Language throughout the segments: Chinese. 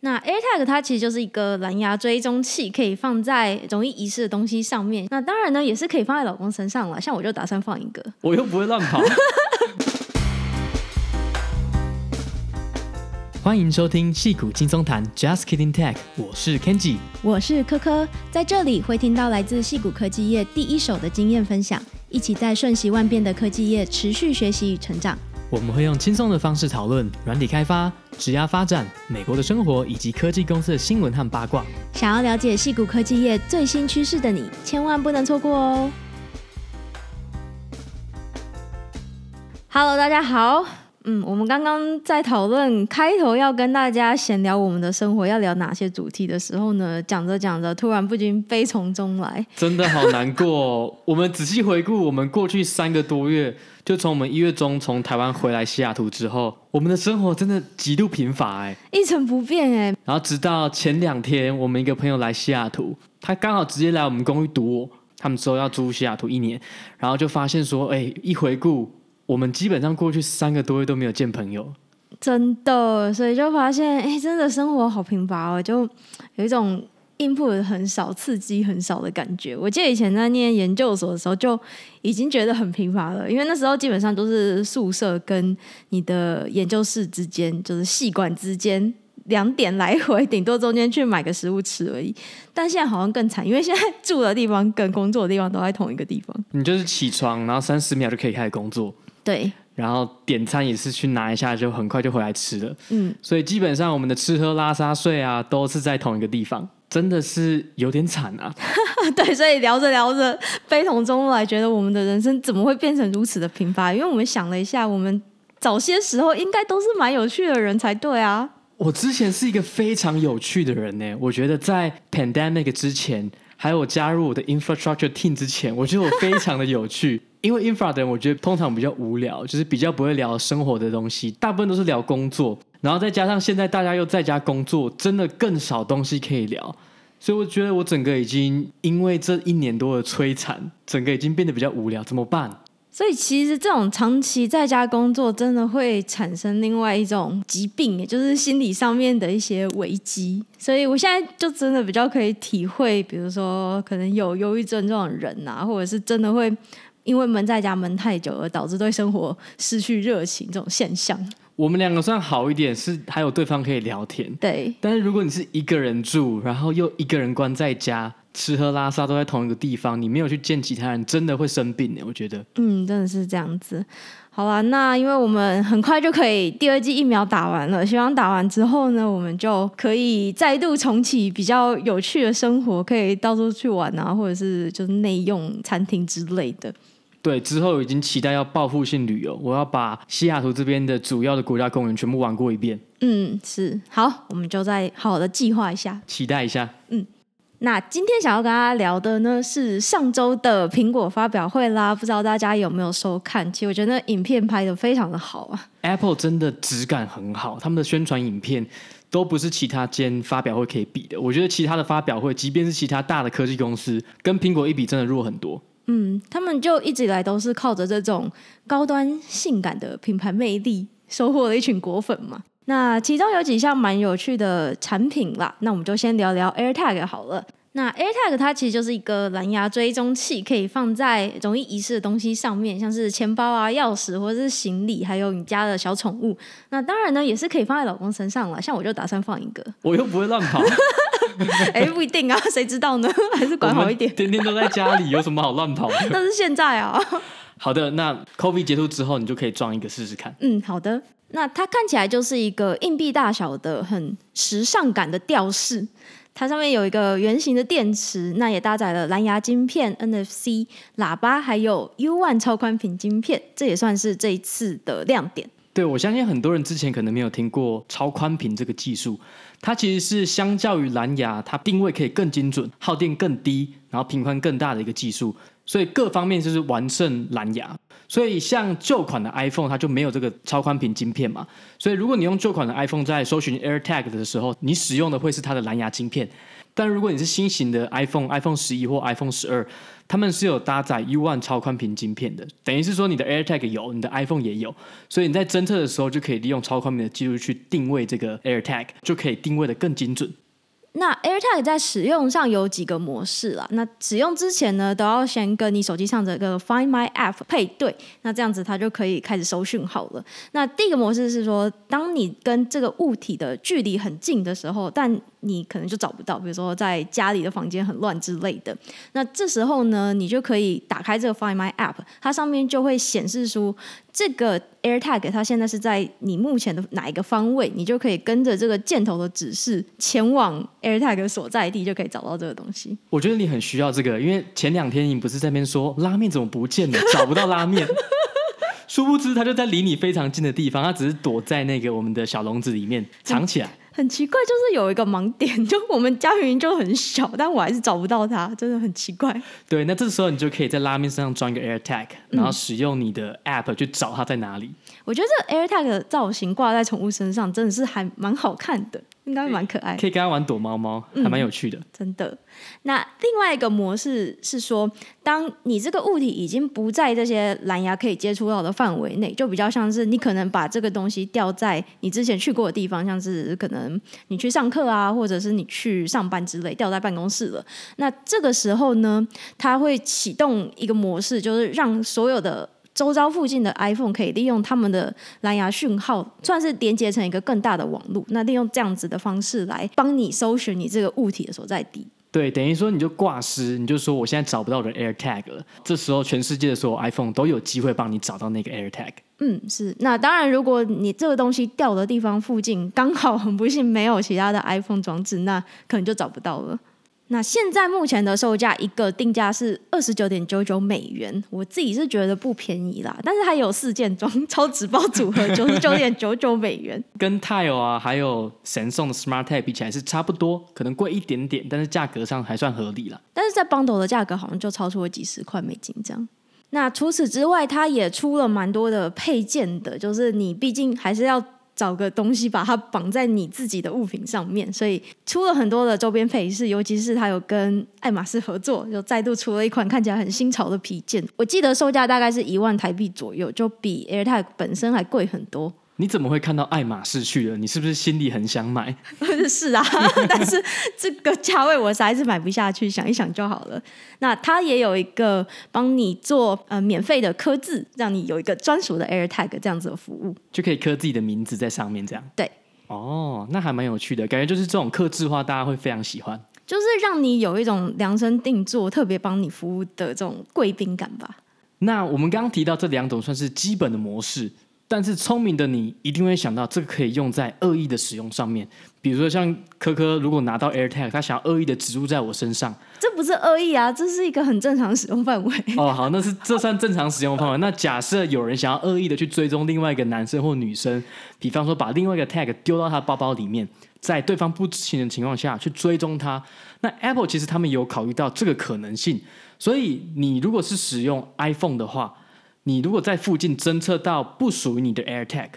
那 AirTag 它其实就是一个蓝牙追踪器，可以放在容易遗失的东西上面。那当然呢，也是可以放在老公身上了。像我就打算放一个，我又不会乱跑。欢迎收听戏骨轻松谈，Just Kidding Tech，我是 Kenji，我是科科，在这里会听到来自戏骨科技业第一手的经验分享，一起在瞬息万变的科技业持续学习与成长。我们会用轻松的方式讨论软体开发、职涯发展、美国的生活以及科技公司的新闻和八卦。想要了解矽谷科技业最新趋势的你，千万不能错过哦！Hello，大家好。嗯，我们刚刚在讨论开头要跟大家闲聊我们的生活，要聊哪些主题的时候呢，讲着讲着，突然不禁悲从中来，真的好难过哦。我们仔细回顾我们过去三个多月，就从我们一月中从台湾回来西雅图之后，我们的生活真的极度贫乏哎，一成不变哎。然后直到前两天，我们一个朋友来西雅图，他刚好直接来我们公寓堵我，他们说要租西雅图一年，然后就发现说，哎，一回顾。我们基本上过去三个多月都没有见朋友，真的，所以就发现，哎，真的生活好贫乏哦，就有一种 input 很少、刺激很少的感觉。我记得以前在念研究所的时候就已经觉得很贫乏了，因为那时候基本上都是宿舍跟你的研究室之间，就是系馆之间两点来回，顶多中间去买个食物吃而已。但现在好像更惨，因为现在住的地方跟工作的地方都在同一个地方，你就是起床，然后三十秒就可以开始工作。对，然后点餐也是去拿一下，就很快就回来吃了。嗯，所以基本上我们的吃喝拉撒睡啊，都是在同一个地方，真的是有点惨啊。对，所以聊着聊着，悲从中来，觉得我们的人生怎么会变成如此的贫乏？因为我们想了一下，我们早些时候应该都是蛮有趣的人才对啊。我之前是一个非常有趣的人呢，我觉得在 pandemic 之前，还有我加入我的 infrastructure team 之前，我觉得我非常的有趣。因为 infra 的人，我觉得通常比较无聊，就是比较不会聊生活的东西，大部分都是聊工作。然后再加上现在大家又在家工作，真的更少东西可以聊。所以我觉得我整个已经因为这一年多的摧残，整个已经变得比较无聊，怎么办？所以其实这种长期在家工作，真的会产生另外一种疾病，也就是心理上面的一些危机。所以我现在就真的比较可以体会，比如说可能有忧郁症这种人啊，或者是真的会。因为闷在家闷太久，而导致对生活失去热情这种现象。我们两个算好一点，是还有对方可以聊天。对，但是如果你是一个人住，然后又一个人关在家，吃喝拉撒都在同一个地方，你没有去见其他人，真的会生病的。我觉得，嗯，真的是这样子。好啦，那因为我们很快就可以第二剂疫苗打完了，希望打完之后呢，我们就可以再度重启比较有趣的生活，可以到处去玩啊，或者是就是内用餐厅之类的。对，之后已经期待要报复性旅游，我要把西雅图这边的主要的国家公园全部玩过一遍。嗯，是，好，我们就再好好的计划一下，期待一下。嗯，那今天想要跟大家聊的呢，是上周的苹果发表会啦，不知道大家有没有收看？其实我觉得那影片拍的非常的好啊，Apple 真的质感很好，他们的宣传影片都不是其他间发表会可以比的。我觉得其他的发表会，即便是其他大的科技公司，跟苹果一比，真的弱很多。嗯，他们就一直以来都是靠着这种高端性感的品牌魅力，收获了一群果粉嘛。那其中有几项蛮有趣的产品啦，那我们就先聊聊 AirTag 好了。那 AirTag 它其实就是一个蓝牙追踪器，可以放在容易遗失的东西上面，像是钱包啊、钥匙或者是行李，还有你家的小宠物。那当然呢，也是可以放在老公身上了。像我就打算放一个，我又不会乱跑。哎，不一定啊，谁知道呢？还是管好一点。天天都在家里，有什么好乱跑的？但是现在啊。好的，那 COVID 结束之后，你就可以装一个试试看。嗯，好的。那它看起来就是一个硬币大小的、很时尚感的吊饰。它上面有一个圆形的电池，那也搭载了蓝牙晶片、NFC 喇叭，还有 U One 超宽屏晶片，这也算是这一次的亮点。对，我相信很多人之前可能没有听过超宽屏这个技术，它其实是相较于蓝牙，它定位可以更精准、耗电更低，然后频宽更大的一个技术，所以各方面就是完胜蓝牙。所以像旧款的 iPhone，它就没有这个超宽频晶片嘛。所以如果你用旧款的 iPhone 在搜寻 AirTag 的时候，你使用的会是它的蓝牙晶片。但如果你是新型的 iPhone、iPhone 十一或 iPhone 十二，他们是有搭载 U1 超宽屏晶片的，等于是说你的 AirTag 有，你的 iPhone 也有，所以你在侦测的时候就可以利用超宽屏的技术去定位这个 AirTag，就可以定位得更精准。那 AirTag 在使用上有几个模式啦。那使用之前呢，都要先跟你手机上这个 Find My App 配对，那这样子它就可以开始收讯号了。那第一个模式是说，当你跟这个物体的距离很近的时候，但你可能就找不到，比如说在家里的房间很乱之类的。那这时候呢，你就可以打开这个 Find My App，它上面就会显示出这个 AirTag 它现在是在你目前的哪一个方位，你就可以跟着这个箭头的指示前往 AirTag 所在地，就可以找到这个东西。我觉得你很需要这个，因为前两天你不是在那边说拉面怎么不见了，找不到拉面。殊不知，它就在离你非常近的地方，它只是躲在那个我们的小笼子里面藏起来。很，奇怪，就是有一个盲点，就我们家明明就很小，但我还是找不到它，真的很奇怪。对，那这时候你就可以在拉面身上装一个 AirTag，然后使用你的 App 去找它在哪里。我觉得这个 AirTag 的造型挂在宠物身上，真的是还蛮好看的。应该蛮可爱的，可以跟它玩躲猫猫，还蛮有趣的。嗯，真的。那另外一个模式是说，当你这个物体已经不在这些蓝牙可以接触到的范围内，就比较像是你可能把这个东西掉在你之前去过的地方，像是可能你去上课啊，或者是你去上班之类，掉在办公室了。那这个时候呢，它会启动一个模式，就是让所有的。周遭附近的 iPhone 可以利用他们的蓝牙讯号，算是连接成一个更大的网络。那利用这样子的方式来帮你搜寻你这个物体的所在地。对，等于说你就挂失，你就说我现在找不到我的 AirTag 了。这时候全世界的所有 iPhone 都有机会帮你找到那个 AirTag。嗯，是。那当然，如果你这个东西掉的地方附近刚好很 不幸没有其他的 iPhone 装置，那可能就找不到了。那现在目前的售价一个定价是二十九点九九美元，我自己是觉得不便宜啦。但是它有四件装超值包组合，九十九点九九美元，跟 Tile 啊还有神送的 Smart Tag 比起来是差不多，可能贵一点点，但是价格上还算合理啦。但是在 Bundle 的价格好像就超出了几十块美金这样。那除此之外，它也出了蛮多的配件的，就是你毕竟还是要。找个东西把它绑在你自己的物品上面，所以出了很多的周边配饰，尤其是它有跟爱马仕合作，又再度出了一款看起来很新潮的皮件。我记得售价大概是一万台币左右，就比 AirTag 本身还贵很多。你怎么会看到爱马仕去了？你是不是心里很想买？是啊，但是这个价位我实在是买不下去，想一想就好了。那它也有一个帮你做呃免费的刻字，让你有一个专属的 AirTag 这样子的服务，就可以刻自己的名字在上面，这样。对，哦，那还蛮有趣的，感觉就是这种刻字化，大家会非常喜欢，就是让你有一种量身定做、特别帮你服务的这种贵宾感吧。那我们刚刚提到这两种算是基本的模式。但是聪明的你一定会想到，这个可以用在恶意的使用上面。比如说像科科，如果拿到 AirTag，他想要恶意的植入在我身上，这不是恶意啊，这是一个很正常使用范围。哦，好，那是这算正常使用范围。那假设有人想要恶意的去追踪另外一个男生或女生，比方说把另外一个 tag 丢到他包包里面，在对方不知情的情况下去追踪他，那 Apple 其实他们有考虑到这个可能性。所以你如果是使用 iPhone 的话，你如果在附近侦测到不属于你的 AirTag，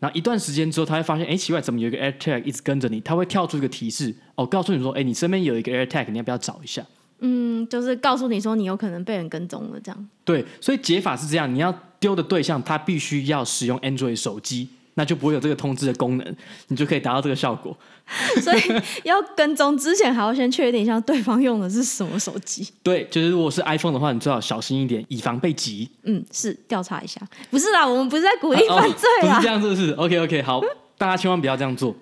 然后一段时间之后，他会发现，哎，奇怪，怎么有一个 AirTag 一直跟着你？他会跳出一个提示，哦，告诉你说，哎，你身边有一个 AirTag，你要不要找一下？嗯，就是告诉你说，你有可能被人跟踪了，这样。对，所以解法是这样，你要丢的对象，他必须要使用 Android 手机。那就不会有这个通知的功能，你就可以达到这个效果。所以要跟踪之前，还要先确定一下对方用的是什么手机。对，就是如果是 iPhone 的话，你最好小心一点，以防被急。嗯，是调查一下。不是啦，我们不是在鼓励犯罪啊。哦、不是这样，是不是？OK OK，好，大家千万不要这样做。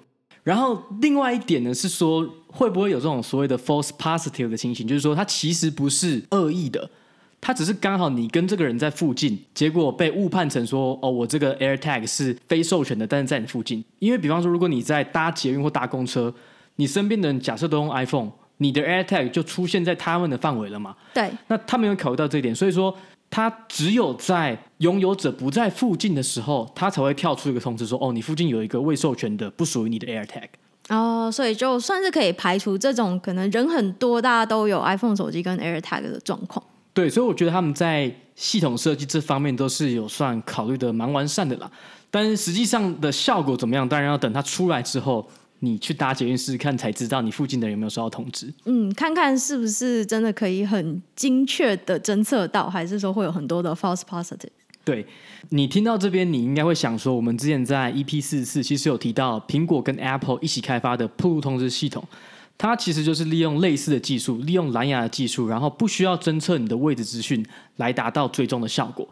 然后另外一点呢，是说会不会有这种所谓的 false positive 的情形，就是说它其实不是恶意的。他只是刚好你跟这个人在附近，结果被误判成说哦，我这个 AirTag 是非授权的，但是在你附近。因为比方说，如果你在搭捷运或搭公车，你身边的人假设都用 iPhone，你的 AirTag 就出现在他们的范围了嘛？对。那他没有考虑到这一点，所以说他只有在拥有者不在附近的时候，他才会跳出一个通知说哦，你附近有一个未授权的不属于你的 AirTag。哦，所以就算是可以排除这种可能人很多，大家都有 iPhone 手机跟 AirTag 的状况。对，所以我觉得他们在系统设计这方面都是有算考虑的蛮完善的啦。但是实际上的效果怎么样，当然要等它出来之后，你去搭捷运试试看，才知道你附近的人有没有收到通知。嗯，看看是不是真的可以很精确的侦测到，还是说会有很多的 false positive。对，你听到这边，你应该会想说，我们之前在 EP 四十四其实有提到苹果跟 Apple 一起开发的铺路通知系统，它其实就是利用类似的技术，利用蓝牙的技术，然后不需要侦测你的位置资讯来达到追踪的效果。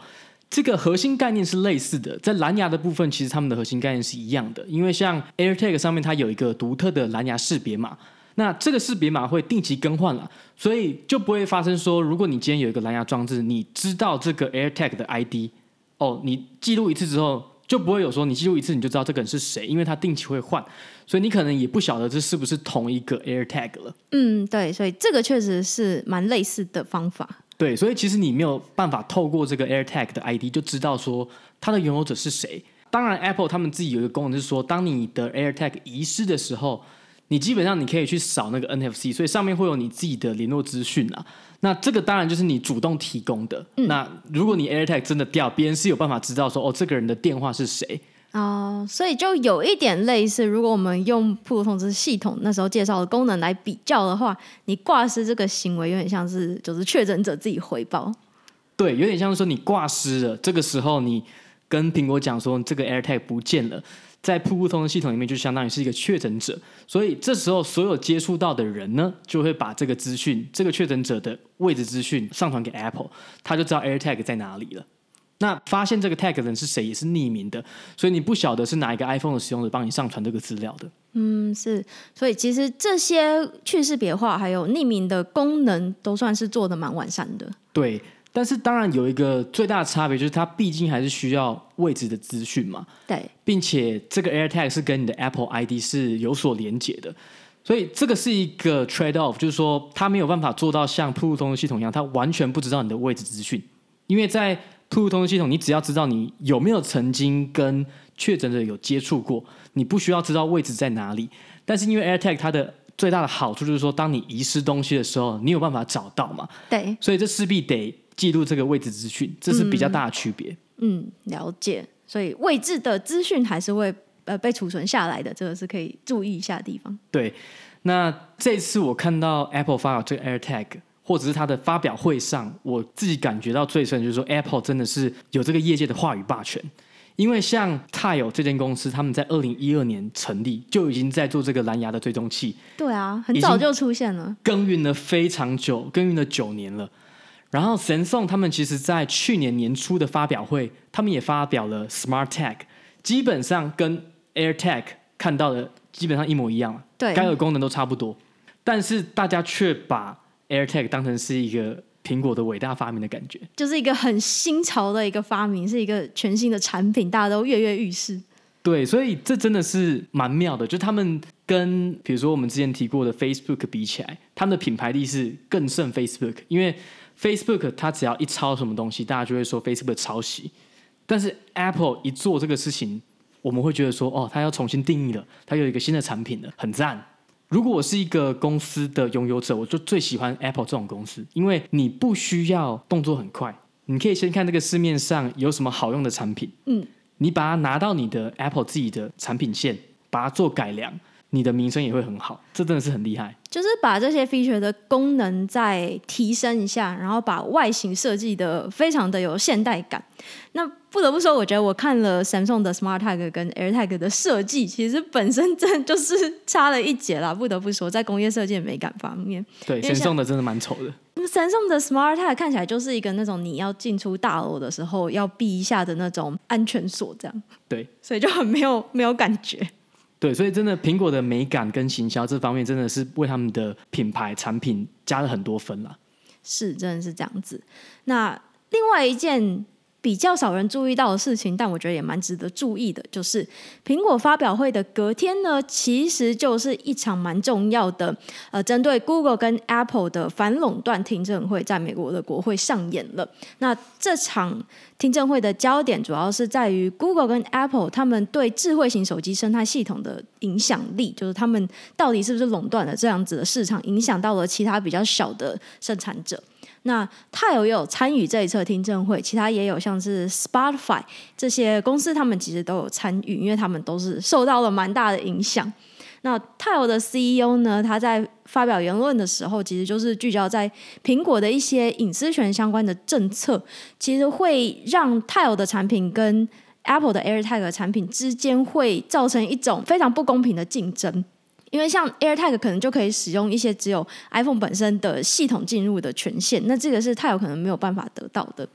这个核心概念是类似的，在蓝牙的部分，其实他们的核心概念是一样的，因为像 AirTag 上面它有一个独特的蓝牙识别码，那这个识别码会定期更换了，所以就不会发生说，如果你今天有一个蓝牙装置，你知道这个 AirTag 的 ID。哦，你记录一次之后就不会有说你记录一次你就知道这个人是谁，因为他定期会换，所以你可能也不晓得这是不是同一个 AirTag 了。嗯，对，所以这个确实是蛮类似的方法。对，所以其实你没有办法透过这个 AirTag 的 ID 就知道说它的拥有者是谁。当然，Apple 他们自己有一个功能，就是说当你的 AirTag 遗失的时候，你基本上你可以去扫那个 NFC，所以上面会有你自己的联络资讯啊。那这个当然就是你主动提供的。嗯、那如果你 AirTag 真的掉，别人是有办法知道说哦，这个人的电话是谁哦。所以就有一点类似，如果我们用暴露通知系统那时候介绍的功能来比较的话，你挂失这个行为有点像是就是确诊者自己回报。对，有点像是说你挂失了，这个时候你跟苹果讲说这个 AirTag 不见了。在瀑布通的系统里面，就相当于是一个确诊者，所以这时候所有接触到的人呢，就会把这个资讯，这个确诊者的位置资讯上传给 Apple，他就知道 AirTag 在哪里了。那发现这个 tag 的人是谁，也是匿名的，所以你不晓得是哪一个 iPhone 的使用者帮你上传这个资料的。嗯，是，所以其实这些去识别化还有匿名的功能，都算是做的蛮完善的。对。但是当然有一个最大的差别，就是它毕竟还是需要位置的资讯嘛。对，并且这个 AirTag 是跟你的 Apple ID 是有所连接的，所以这个是一个 trade off，就是说它没有办法做到像暴露通的系统一样，它完全不知道你的位置资讯。因为在暴露通的系统，你只要知道你有没有曾经跟确诊者有接触过，你不需要知道位置在哪里。但是因为 AirTag 它的最大的好处就是说，当你遗失东西的时候，你有办法找到嘛。对，所以这势必得。记录这个位置资讯，这是比较大的区别。嗯，了解。所以位置的资讯还是会呃被储存下来的，这个是可以注意一下的地方。对。那这次我看到 Apple 发表这个 AirTag，或者是它的发表会上，我自己感觉到最深就是说，Apple 真的是有这个业界的话语霸权。因为像 Tile 这间公司，他们在二零一二年成立，就已经在做这个蓝牙的追踪器。对啊，很早就出现了，耕耘了非常久，耕耘了九年了。然后，Samsung 他们其实，在去年年初的发表会，他们也发表了 Smart Tag，基本上跟 AirTag 看到的基本上一模一样，对，该有功能都差不多。但是大家却把 AirTag 当成是一个苹果的伟大发明的感觉，就是一个很新潮的一个发明，是一个全新的产品，大家都跃跃欲试。对，所以这真的是蛮妙的，就他们跟比如说我们之前提过的 Facebook 比起来，他们的品牌力是更胜 Facebook，因为 Facebook 它只要一抄什么东西，大家就会说 Facebook 抄袭。但是 Apple 一做这个事情，我们会觉得说，哦，它要重新定义了，它有一个新的产品了，很赞。如果我是一个公司的拥有者，我就最喜欢 Apple 这种公司，因为你不需要动作很快，你可以先看这个市面上有什么好用的产品，嗯，你把它拿到你的 Apple 自己的产品线，把它做改良。你的名声也会很好，这真的是很厉害。就是把这些 feature 的功能再提升一下，然后把外形设计的非常的有现代感。那不得不说，我觉得我看了 Samsung 的 Smart Tag 跟 AirTag 的设计，其实本身真就是差了一截啦。不得不说，在工业设计美感方面，对 Samsung 的真的蛮丑的。Samsung 的 Smart Tag 看起来就是一个那种你要进出大楼的时候要避一下的那种安全锁，这样。对，所以就很没有没有感觉。对，所以真的，苹果的美感跟行销这方面，真的是为他们的品牌产品加了很多分了。是，真的是这样子。那另外一件。比较少人注意到的事情，但我觉得也蛮值得注意的，就是苹果发表会的隔天呢，其实就是一场蛮重要的，呃，针对 Google 跟 Apple 的反垄断听证会，在美国的国会上演了。那这场听证会的焦点主要是在于 Google 跟 Apple 他们对智慧型手机生态系统的影响力，就是他们到底是不是垄断了这样子的市场，影响到了其他比较小的生产者。那他有有参与这一次听证会，其他也有像是 Spotify 这些公司，他们其实都有参与，因为他们都是受到了蛮大的影响。那 Tile 的 CEO 呢，他在发表言论的时候，其实就是聚焦在苹果的一些隐私权相关的政策，其实会让 Tile 的产品跟 Apple 的 AirTag 产品之间会造成一种非常不公平的竞争。因为像 AirTag 可能就可以使用一些只有 iPhone 本身的系统进入的权限，那这个是 Tile 可能没有办法得到的。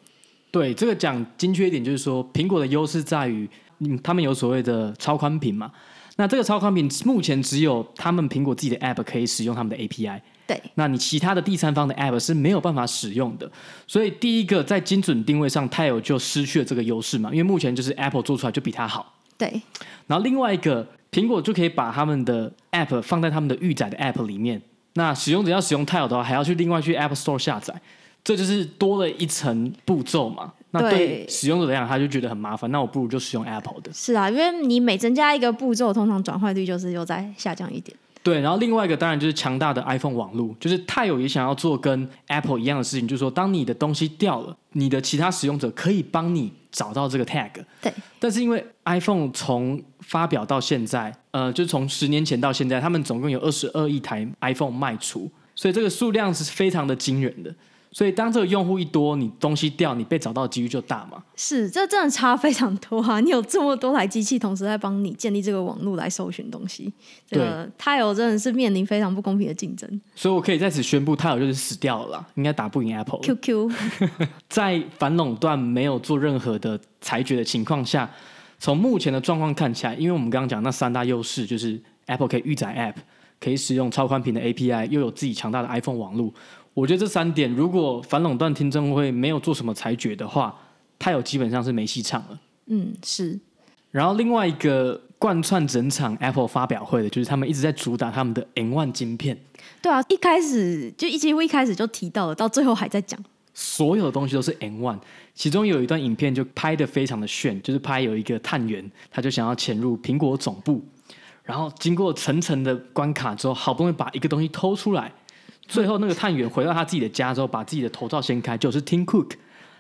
对，这个讲精确一点，就是说苹果的优势在于，嗯，他们有所谓的超宽屏嘛。那这个超宽屏目前只有他们苹果自己的 App 可以使用他们的 API。对，那你其他的第三方的 App 是没有办法使用的。所以第一个在精准定位上，Tile 就失去了这个优势嘛，因为目前就是 Apple 做出来就比它好。对，然后另外一个。苹果就可以把他们的 App 放在他们的预载的 App 里面。那使用者要使用 Tile 的话，还要去另外去 App Store 下载，这就是多了一层步骤嘛。那对使用者来讲，他就觉得很麻烦。那我不如就使用 Apple 的。是啊，因为你每增加一个步骤，通常转换率就是又再下降一点。对，然后另外一个当然就是强大的 iPhone 网络，就是 Tile 也想要做跟 Apple 一样的事情，就是说当你的东西掉了，你的其他使用者可以帮你找到这个 tag。对。但是因为 iPhone 从发表到现在，呃，就是从十年前到现在，他们总共有二十二亿台 iPhone 卖出，所以这个数量是非常的惊人的。所以当这个用户一多，你东西掉，你被找到的几率就大嘛。是，这真的差非常多啊！你有这么多台机器同时在帮你建立这个网络来搜寻东西，这个 Tile 真的是面临非常不公平的竞争。所以我可以在此宣布，Tile 就是死掉了啦，应该打不赢 Apple。QQ 在反垄断没有做任何的裁决的情况下，从目前的状况看起来，因为我们刚刚讲那三大优势，就是 Apple 可以预载 App，可以使用超宽屏的 API，又有自己强大的 iPhone 网络。我觉得这三点，如果反垄断听证会没有做什么裁决的话，它有基本上是没戏唱了。嗯，是。然后另外一个贯穿整场 Apple 发表会的，就是他们一直在主打他们的 M1 晶片。对啊，一开始就一几乎一开始就提到了，到最后还在讲。所有的东西都是 N 1其中有一段影片就拍的非常的炫，就是拍有一个探员，他就想要潜入苹果总部，然后经过层层的关卡之后，好不容易把一个东西偷出来。最后，那个探员回到他自己的家之后，把自己的头罩掀开，就是 Tim Cook，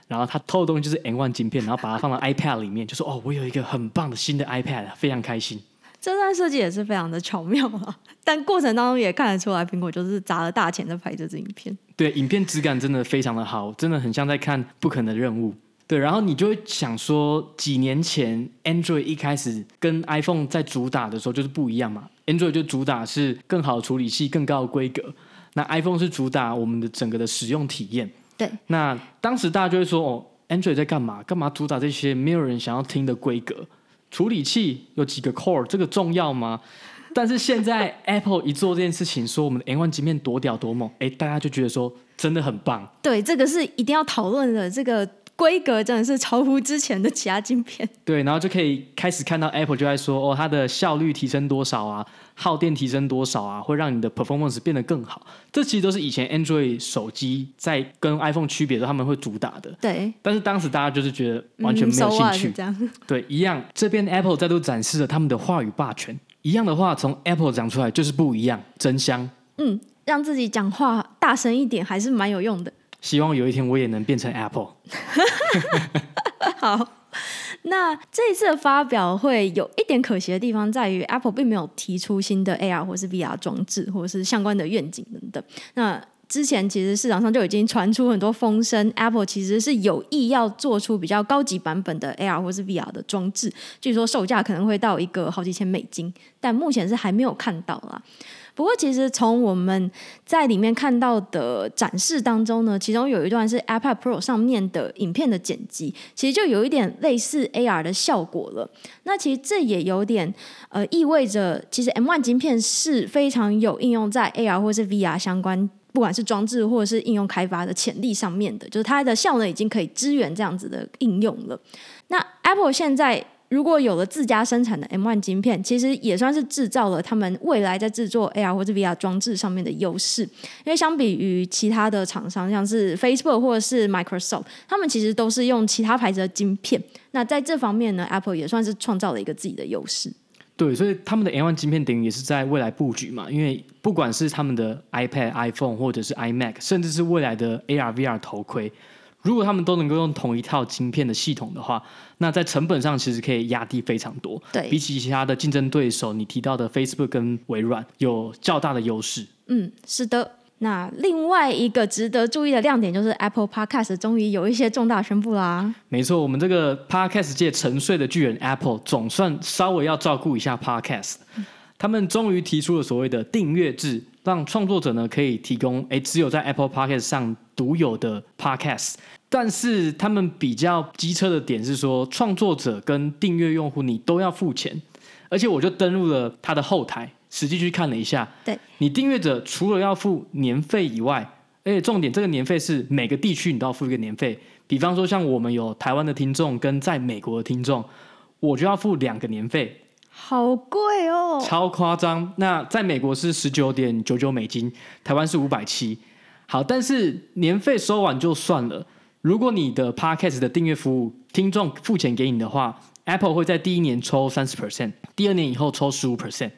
然后他偷的东西就是 M1 晶片，然后把它放到 iPad 里面，就说：“哦，我有一个很棒的新的 iPad，非常开心。”这段设计也是非常的巧妙啊，但过程当中也看得出来，苹果就是砸了大钱在拍这支影片。对，影片质感真的非常的好，真的很像在看不可能的任务。对，然后你就会想说，几年前 Android 一开始跟 iPhone 在主打的时候就是不一样嘛，Android 就主打是更好的处理器、更高的规格。那 iPhone 是主打我们的整个的使用体验，对。那当时大家就会说，哦，Android 在干嘛？干嘛主打这些没有人想要听的规格？处理器有几个 Core，这个重要吗？但是现在 Apple 一做这件事情，说我们的 M1 晶片多屌多猛，哎，大家就觉得说真的很棒。对，这个是一定要讨论的，这个规格真的是超乎之前的其他晶片。对，然后就可以开始看到 Apple 就在说，哦，它的效率提升多少啊？耗电提升多少啊？会让你的 performance 变得更好。这其实都是以前 Android 手机在跟 iPhone 区别的时候，他们会主打的。对。但是当时大家就是觉得完全没有兴趣。嗯、这样。对，一样。这边 Apple 再度展示了他们的话语霸权。一样的话从 Apple 讲出来就是不一样，真香。嗯，让自己讲话大声一点还是蛮有用的。希望有一天我也能变成 Apple。好。那这一次的发表会有一点可惜的地方，在于 Apple 并没有提出新的 AR 或是 VR 装置，或者是相关的愿景等等。那之前其实市场上就已经传出很多风声，Apple 其实是有意要做出比较高级版本的 AR 或是 VR 的装置，据说售价可能会到一个好几千美金，但目前是还没有看到啦。不过，其实从我们在里面看到的展示当中呢，其中有一段是 iPad Pro 上面的影片的剪辑，其实就有一点类似 AR 的效果了。那其实这也有点呃意味着，其实 M1 晶片是非常有应用在 AR 或是 VR 相关，不管是装置或者是应用开发的潜力上面的，就是它的效能已经可以支援这样子的应用了。那 Apple 现在。如果有了自家生产的 M1 晶片，其实也算是制造了他们未来在制作 AR 或者 VR 装置上面的优势。因为相比于其他的厂商，像是 Facebook 或者是 Microsoft，他们其实都是用其他牌子的晶片。那在这方面呢，Apple 也算是创造了一个自己的优势。对，所以他们的 M1 晶片等于也是在未来布局嘛。因为不管是他们的 iPad、iPhone 或者是 iMac，甚至是未来的 AR、VR 头盔。如果他们都能够用同一套晶片的系统的话，那在成本上其实可以压低非常多。对，比起其他的竞争对手，你提到的 Facebook 跟微软有较大的优势。嗯，是的。那另外一个值得注意的亮点就是 Apple Podcast 终于有一些重大宣布啦。没错，我们这个 Podcast 界沉睡的巨人 Apple 总算稍微要照顾一下 Podcast，他们终于提出了所谓的订阅制，让创作者呢可以提供诶只有在 Apple Podcast 上独有的 Podcast。但是他们比较机车的点是说，创作者跟订阅用户你都要付钱，而且我就登录了他的后台。实际去看了一下，对，你订阅者除了要付年费以外，而且重点这个年费是每个地区你都要付一个年费。比方说像我们有台湾的听众跟在美国的听众，我就要付两个年费，好贵哦，超夸张。那在美国是十九点九九美金，台湾是五百七。好，但是年费收完就算了。如果你的 Podcast 的订阅服务听众付钱给你的话，Apple 会在第一年抽三十 percent，第二年以后抽十五 percent。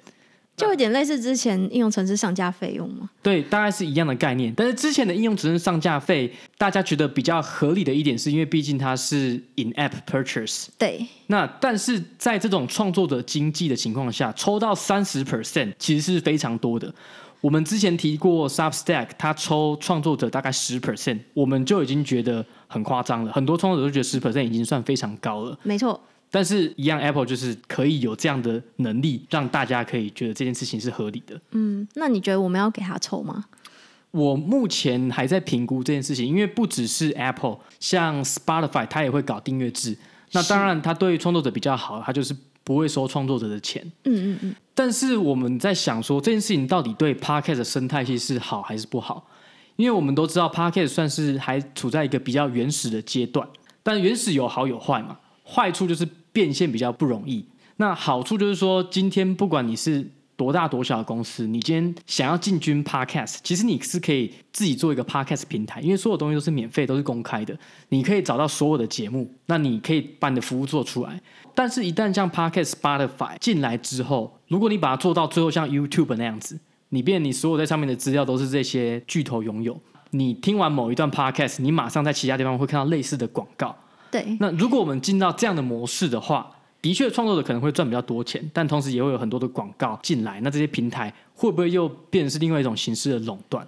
就有点类似之前应用程式上架费用吗？对，大概是一样的概念。但是之前的应用程式上架费，大家觉得比较合理的一点，是因为毕竟它是 in-app purchase。对。那但是在这种创作者经济的情况下，抽到三十 percent 其实是非常多的。我们之前提过 Substack，它抽创作者大概十 percent，我们就已经觉得很夸张了。很多创作者都觉得十 percent 已经算非常高了。没错。但是，一样，Apple 就是可以有这样的能力，让大家可以觉得这件事情是合理的。嗯，那你觉得我们要给他抽吗？我目前还在评估这件事情，因为不只是 Apple，像 Spotify 它也会搞订阅制。那当然，它对创作者比较好，它就是不会收创作者的钱。嗯嗯嗯。但是我们在想说，这件事情到底对 Podcast 的生态系是好还是不好？因为我们都知道 Podcast 算是还处在一个比较原始的阶段，但原始有好有坏嘛。坏处就是变现比较不容易，那好处就是说，今天不管你是多大多小的公司，你今天想要进军 Podcast，其实你是可以自己做一个 Podcast 平台，因为所有东西都是免费，都是公开的，你可以找到所有的节目，那你可以把你的服务做出来。但是，一旦像 Podcast Spotify 进来之后，如果你把它做到最后像 YouTube 那样子，你变你所有在上面的资料都是这些巨头拥有，你听完某一段 Podcast，你马上在其他地方会看到类似的广告。对，那如果我们进到这样的模式的话，的确创作者可能会赚比较多钱，但同时也会有很多的广告进来。那这些平台会不会又变成是另外一种形式的垄断？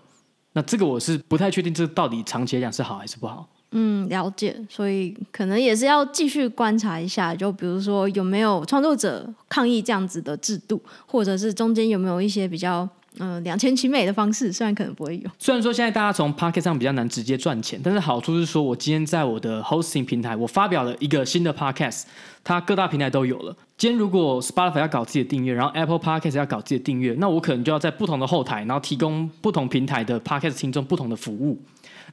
那这个我是不太确定，这到底长期来讲是好还是不好？嗯，了解。所以可能也是要继续观察一下，就比如说有没有创作者抗议这样子的制度，或者是中间有没有一些比较。嗯、两全其美的方式，虽然可能不会有。虽然说现在大家从 Podcast 上比较难直接赚钱，但是好处是说，我今天在我的 Hosting 平台，我发表了一个新的 Podcast，它各大平台都有了。今天如果 Spotify 要搞自己的订阅，然后 Apple Podcast 要搞自己的订阅，那我可能就要在不同的后台，然后提供不同平台的 Podcast 听众不同的服务。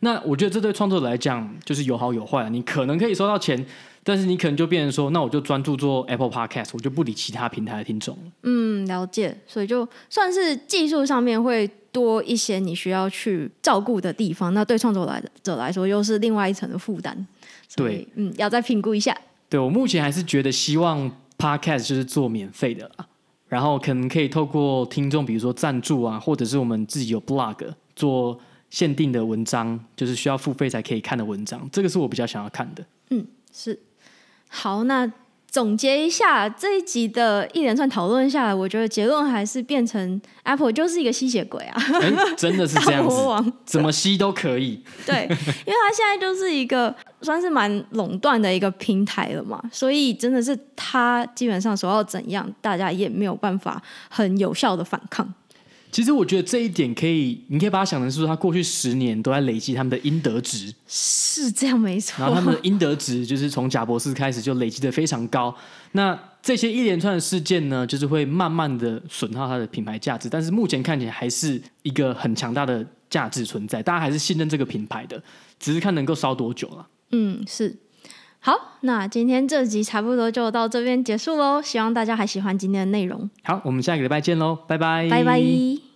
那我觉得这对创作者来讲就是有好有坏。你可能可以收到钱。但是你可能就变成说，那我就专注做 Apple Podcast，我就不理其他平台的听众。嗯，了解。所以就算是技术上面会多一些你需要去照顾的地方，那对创作来者来说又是另外一层的负担。对，嗯，要再评估一下。对，我目前还是觉得希望 Podcast 就是做免费的啦，然后可能可以透过听众，比如说赞助啊，或者是我们自己有 blog 做限定的文章，就是需要付费才可以看的文章，这个是我比较想要看的。嗯，是。好，那总结一下这一集的一连串讨论下来，我觉得结论还是变成 Apple 就是一个吸血鬼啊！欸、真的是这样子，怎么吸都可以。对，因为它现在就是一个算是蛮垄断的一个平台了嘛，所以真的是它基本上说要怎样，大家也没有办法很有效的反抗。其实我觉得这一点可以，你可以把它想成是说，他过去十年都在累积他们的应得值，是这样没错。然后他们的应得值就是从贾博士开始就累积的非常高。那这些一连串的事件呢，就是会慢慢的损耗它的品牌价值，但是目前看起来还是一个很强大的价值存在，大家还是信任这个品牌的，只是看能够烧多久了。嗯，是。好，那今天这集差不多就到这边结束喽。希望大家还喜欢今天的内容。好，我们下个礼拜见喽，拜拜，拜拜。